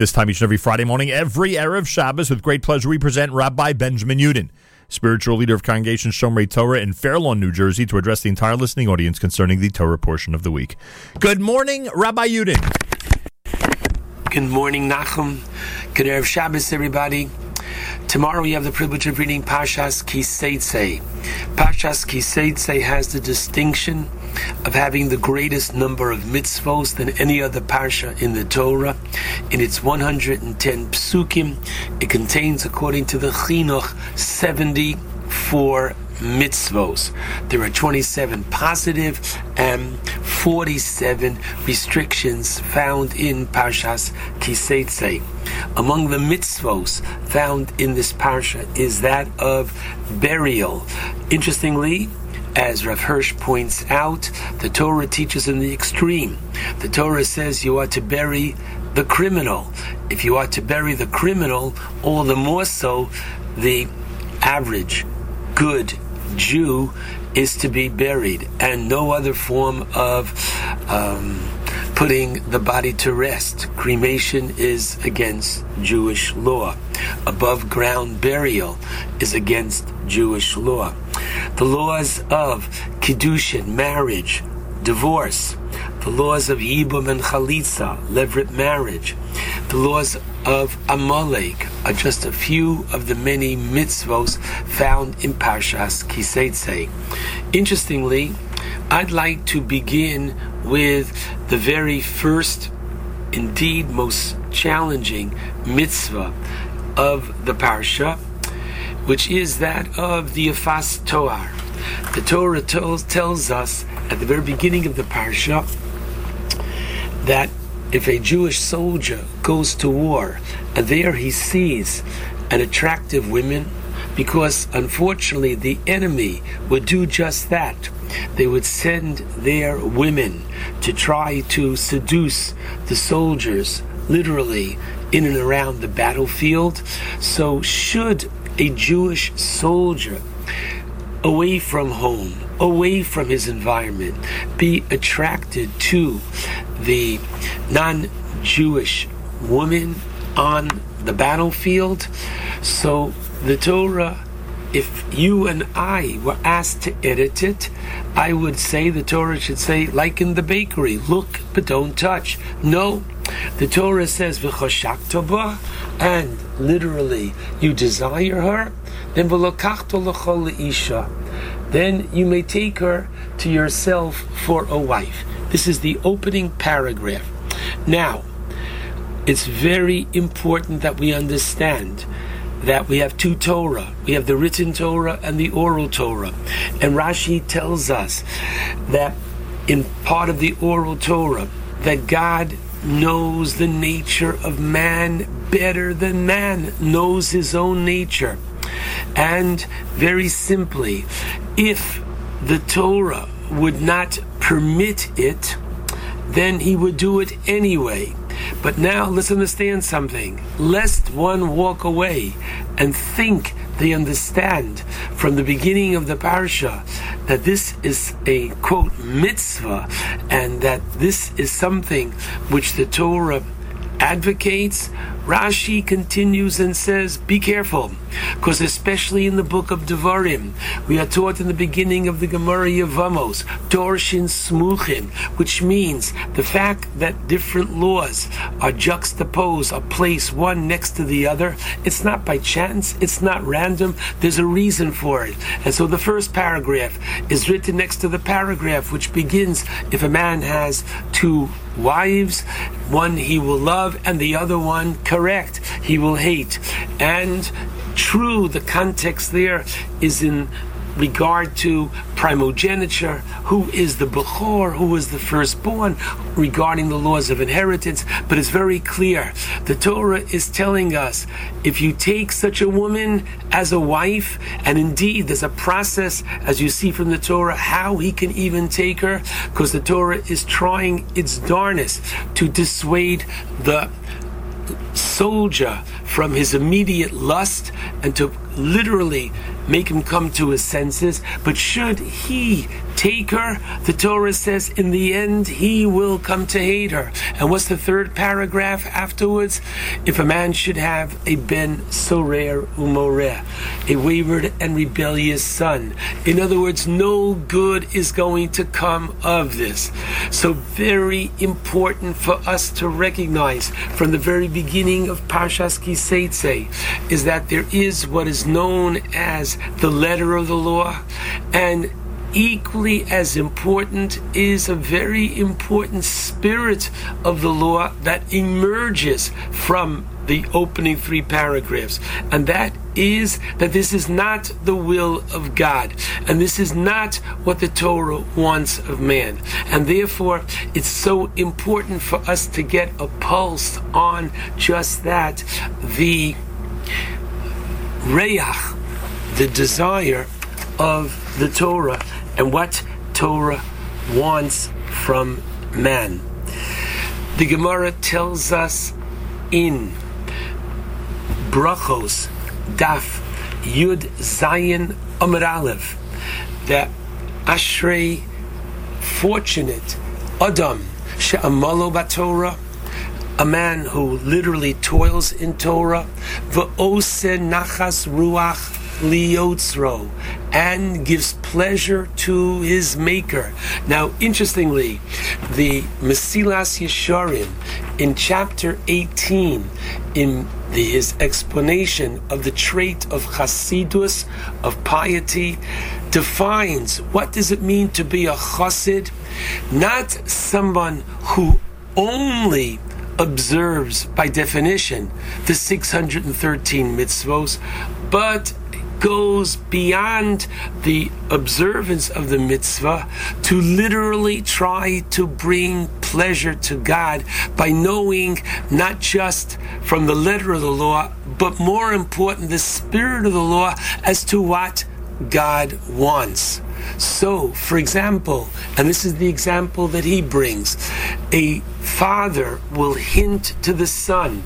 This time each and every Friday morning, every Erev Shabbos, with great pleasure, we present Rabbi Benjamin Yudin, spiritual leader of Congregation Shomrei Torah in Fair Lawn, New Jersey, to address the entire listening audience concerning the Torah portion of the week. Good morning, Rabbi Yudin. Good morning, Nachum. Good Erev Shabbos, everybody. Tomorrow we have the privilege of reading Parshas Kiseitse. Parshas Kiseitse has the distinction of having the greatest number of mitzvos than any other parsha in the Torah. In its 110 psukim, it contains, according to the Chinuch, 74 mitzvos. There are 27 positive and 47 restrictions found in Parshas Kiseitse. Among the mitzvos found in this parsha is that of burial. Interestingly, as Rav Hirsch points out, the Torah teaches in the extreme. The Torah says you are to bury the criminal. If you are to bury the criminal, all the more so the average, good Jew is to be buried, and no other form of um, putting the body to rest. Cremation is against Jewish law. Above ground burial is against Jewish law. The laws of Kiddushin, marriage, divorce, the laws of Yibum and Chalitza, Levirate marriage, the laws of Amalek are just a few of the many mitzvos found in Parshas Kiseitse. Interestingly, I'd like to begin with the very first, indeed most challenging mitzvah of the Parsha, which is that of the Yafas Toar. The Torah tells, tells us at the very beginning of the Parsha that if a Jewish soldier goes to war and there he sees an attractive woman, because unfortunately the enemy would do just that. They would send their women to try to seduce the soldiers, literally in and around the battlefield. So, should a Jewish soldier away from home, away from his environment, be attracted to the non Jewish woman on the battlefield. So the Torah, if you and I were asked to edit it, I would say the Torah should say, like in the bakery, look but don't touch. No, the Torah says, and literally, you desire her, then then you may take her to yourself for a wife. This is the opening paragraph. Now, it's very important that we understand that we have two Torah. We have the written Torah and the oral Torah. And Rashi tells us that in part of the oral Torah, that God knows the nature of man better than man knows his own nature. And very simply, if the Torah would not permit it, then he would do it anyway. But now let's understand something. Lest one walk away and think they understand from the beginning of the parsha that this is a quote mitzvah and that this is something which the Torah advocates, Rashi continues and says, Be careful, because especially in the book of Devarim, we are taught in the beginning of the Gemara Yevamos, Dorshin Smuchim, which means the fact that different laws are juxtaposed, are placed one next to the other. It's not by chance, it's not random, there's a reason for it. And so the first paragraph is written next to the paragraph which begins if a man has two wives, one he will love and the other one, correct, he will hate. And true, the context there is in regard to primogeniture, who is the Bechor, who is the firstborn, regarding the laws of inheritance. But it's very clear. The Torah is telling us if you take such a woman as a wife, and indeed there's a process, as you see from the Torah, how he can even take her, because the Torah is trying its darnest to dissuade the soldier from his immediate lust and to literally make him come to his senses, but should he take her, the Torah says in the end he will come to hate her. And what's the third paragraph afterwards? If a man should have a ben sorer umoreh, a wayward and rebellious son. In other words, no good is going to come of this. So very important for us to recognize from the very beginning of Parshas Kiseitse is that there is what is known as the letter of the law and equally as important is a very important spirit of the law that emerges from the opening three paragraphs. And that is that this is not the will of God. And this is not what the Torah wants of man. And therefore, it's so important for us to get a pulse on just that the reyach, the desire of the Torah and what Torah wants from man. The Gemara tells us in Brachos, Daf Yud Zayin Amar Aleph, that Ashrei, fortunate Adam She'amalo Batorah, a man who literally toils in Torah, V'ose Nachas Ruach Liotzro, and gives pleasure to his maker. Now, interestingly, the Mesilas Yesharim in chapter 18, in the, his explanation of the trait of chasidus, of piety, defines what does it mean to be a chassid, not someone who only observes by definition the 613 mitzvos, but goes beyond the observance of the mitzvah to literally try to bring pleasure to God by knowing not just from the letter of the law, but more important, the spirit of the law as to what God wants. So, for example, and this is the example that he brings, a father will hint to the son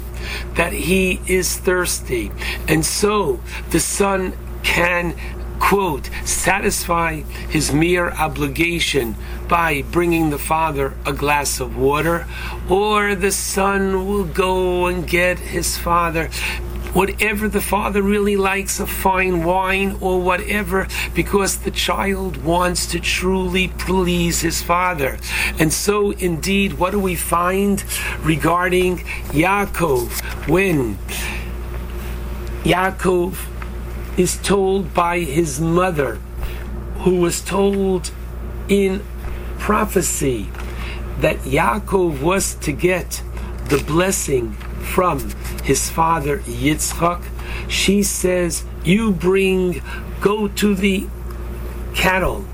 that he is thirsty. And so the son can quote, satisfy his mere obligation by bringing the father a glass of water, or the son will go and get his father whatever the father really likes, a fine wine or whatever, because the child wants to truly please his father. And so, indeed, what do we find regarding Yaakov when Yaakov is told by his mother, who was told in prophecy that Yaakov was to get the blessing from his father Yitzchak. She says, You bring, go to the cattle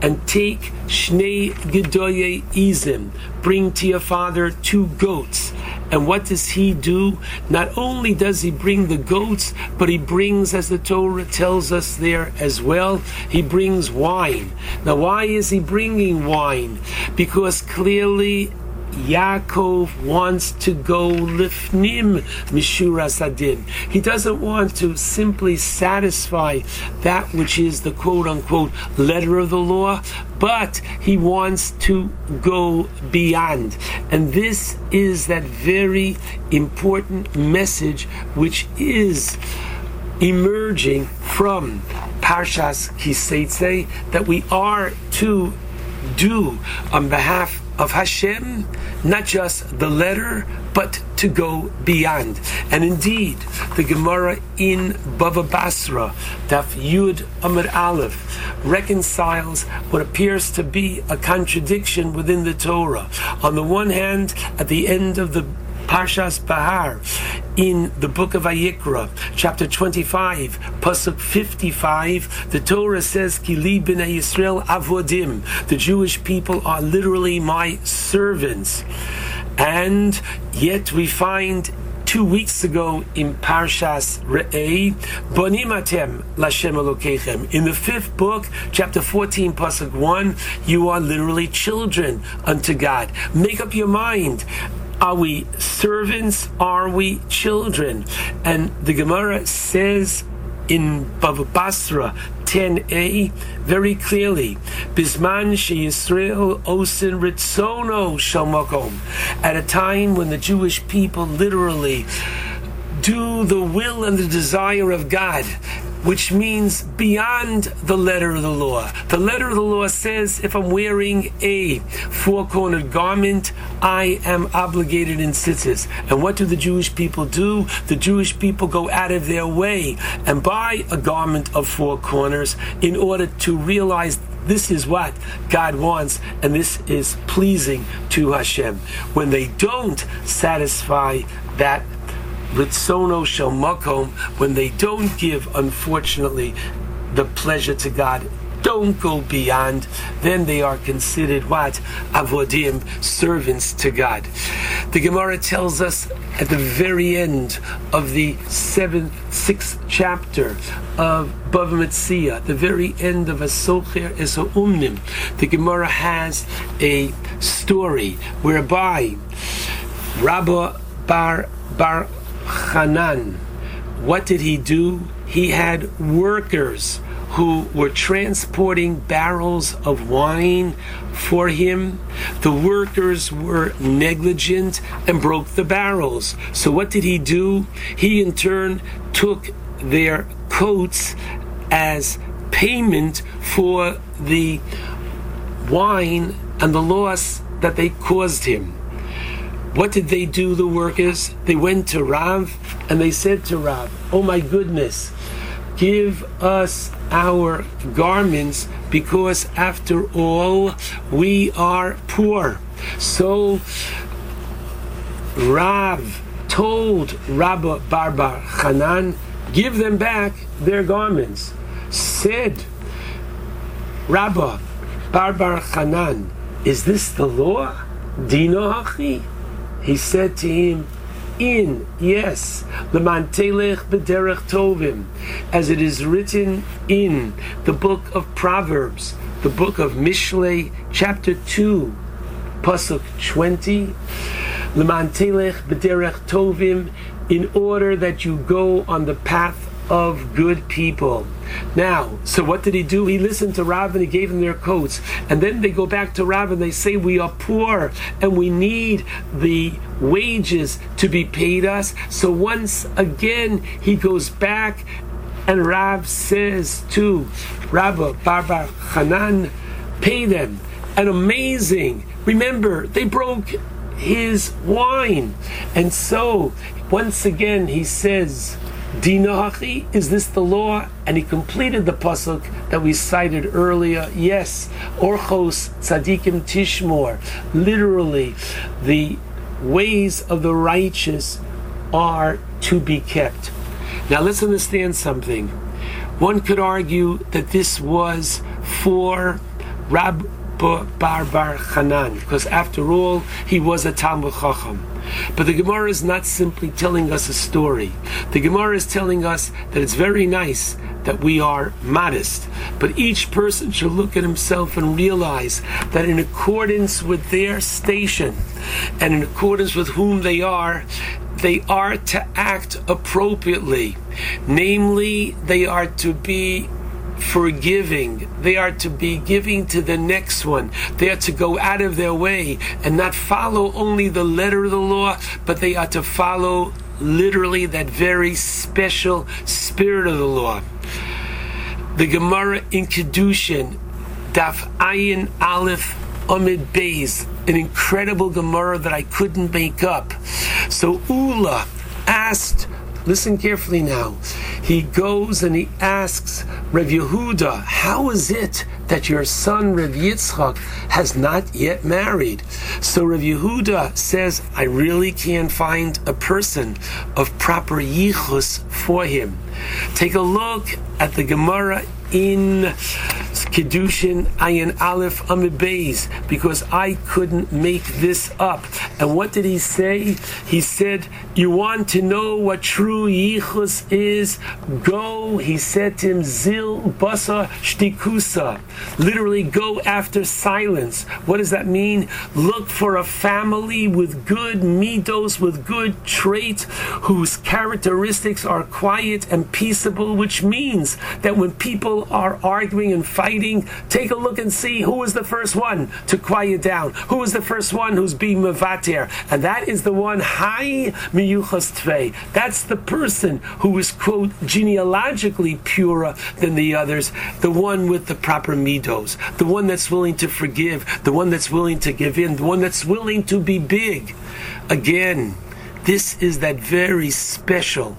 and take Shnei Gedoye Izim, bring to your father two goats and what does he do? Not only does he bring the goats, but he brings, as the Torah tells us there as well, he brings wine. Now, why is he bringing wine? Because clearly Yaakov wants to go lifnim mishura sadin. He doesn't want to simply satisfy that which is the quote unquote letter of the law, but he wants to go beyond. And this is that very important message which is emerging from Parshas Kiseitse that we are to do on behalf of Hashem, not just the letter, but to go beyond. And indeed, the Gemara in Bava Basra, Daf Yud Amud Aleph, reconciles what appears to be a contradiction within the Torah. On the one hand, at the end of the Parshas Bahar in the book of Vayikra, chapter 25, pasuk 55, the Torah says, "Kili b'nei Yisrael avodim." The Jewish people are literally my servants, and yet we find two weeks ago in Parshas Re'ei, Bonimatem Lashem Elokechem. In the fifth book, chapter 14, Pasuk 1, you are literally children unto God. Make up your mind. Are we servants? Are we children? And the Gemara says in Bava Basra 10a very clearly. Bisman Yisrael Osin Ritzono Shalmakom. At a time when the Jewish people literally do the will and the desire of God which means beyond the letter of the law. The letter of the law says if I'm wearing a four cornered garment, I am obligated in tzitzis. And what do the Jewish people do? The Jewish people go out of their way and buy a garment of four corners in order to realize this is what God wants, and this is pleasing to Hashem. When they don't satisfy that Ritzono Shel Makom, when they don't give, unfortunately, the pleasure to God, don't go beyond, then they are considered what? Avodim, servants to God. The Gemara tells us at the very end of the seventh, sixth chapter of Bava Metzia, the very end of Asocher Umnim, the Gemara has a story whereby Rabba Bar Bar Hanan. What did he do? He had workers who were transporting barrels of wine for him. The workers were negligent and broke the barrels. So, what did he do? He in turn took their coats as payment for the wine and the loss that they caused him. What did they do, the workers? They went to Rav and they said to Rav, Oh my goodness, give us our garments because after all, we are poor. So Rav told Rabba Barbar Hanan, give them back their garments. Said Rabba Barbar Hanan, is this the law? Dino Hachi? He said to him, in, yes, the mantelech b'derech tovim, as it is written in the book of Proverbs, the book of Mishlei, chapter 2, pasuk 20, lemantelech b'derech tovim, in order that you go on the path of good people. Now, so what did he do? He listened to Rav and he gave them their coats. And then they go back to Rav and they say, We are poor and we need the wages to be paid us. So once again, he goes back and Rav says to Rabbi Barbar Hanan, Pay them. And amazing. Remember, they broke his wine. And so, once again, he says, Dinachi, is this the law? And he completed the pasuk that we cited earlier. Yes, Orchos Tzadikim Tishmor. Literally, the ways of the righteous are to be kept. Now let's understand something. One could argue that this was for Rab Bar Bar Hanan, because after all, he was a Talmud Chacham. But the Gemara is not simply telling us a story. The Gemara is telling us that it's very nice that we are modest, but each person should look at himself and realize that in accordance with their station and in accordance with whom they are, they are to act appropriately. Namely, they are to be forgiving. They are to be giving to the next one. They are to go out of their way and not follow only the letter of the law, but they are to follow literally that very special spirit of the law. The Gemara in Kedushin, Daf Ayin Aleph Amud Beis, an incredible Gemara that I couldn't make up. So Ula asked Listen carefully now. He goes and he asks Rev Yehuda, How is it that your son Rev Yitzchak has not yet married? So Rev Yehuda says, I really can't find a person of proper yichus for him. Take a look at the Gemara in Kedushin Ayin Aleph Amibeis because I couldn't make this up. And what did he say? He said, You want to know what true yichus is? Go, he said to him, zil basa shtikusa. Literally, go after silence. What does that mean? Look for a family with good midos, with good traits, whose characteristics are quiet and peaceable, which means that when people are arguing and fighting, take a look and see who is the first one to quiet down, who is the first one who's being mevater, and that is the one high tvei. That's the person who is quote genealogically purer than the others, the one with the proper midos, the one that's willing to forgive, the one that's willing to give in, the one that's willing to be big. Again, this is that very special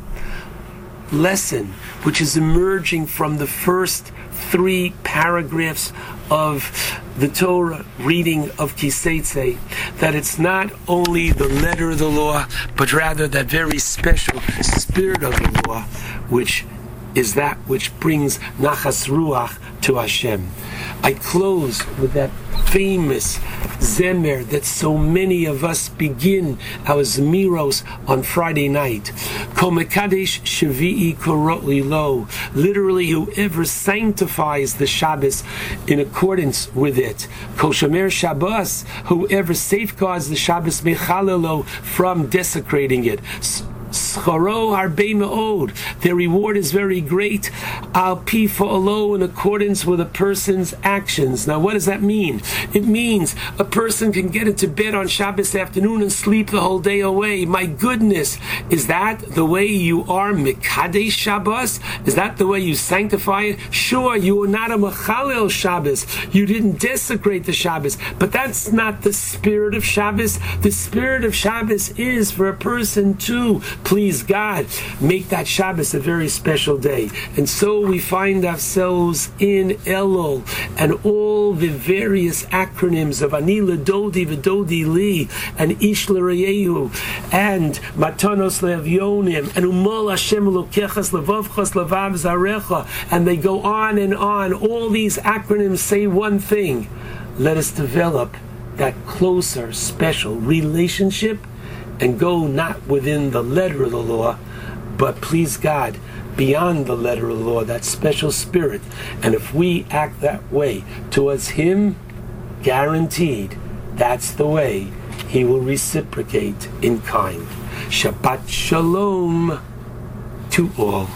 lesson which is emerging from the first three paragraphs of the Torah reading of Kiseitse, that it's not only the letter of the law, but rather that very special spirit of the law, which is that which brings Nachas Ruach to Hashem. I close with that famous Zemer that so many of us begin our Zmiros on Friday night. Komekadesh Shavi'i Korotli Lo. Literally, whoever sanctifies the Shabbos in accordance with it. Koshamer Shabbos, whoever safeguards the Shabbos Mechalelo from desecrating it. Scharo. Their reward is very great. Al pi alo in accordance with a person's actions. Now, what does that mean? It means a person can get into bed on Shabbos afternoon and sleep the whole day away. My goodness, is that the way you are Mikadei Shabbos? Is that the way you sanctify it? Sure, you are not a Mechalel Shabbos. You didn't desecrate the Shabbos, but that's not the spirit of Shabbos. The spirit of Shabbos is for a person to please God, make that Shabbos a very special day. And so we find ourselves in Elul and all the various acronyms of Anila Dodi Vidodi Li and Ishlereyehu and Matanos Levyonim and Umol Hashem Lokechas Levavchas Levav Zarecha and they go on and on. All these acronyms say one thing. Let us develop that closer, special relationship and go not within the letter of the law, but please God beyond the letter of the law, that special spirit. And if we act that way towards Him, guaranteed that's the way He will reciprocate in kind. Shabbat Shalom to all.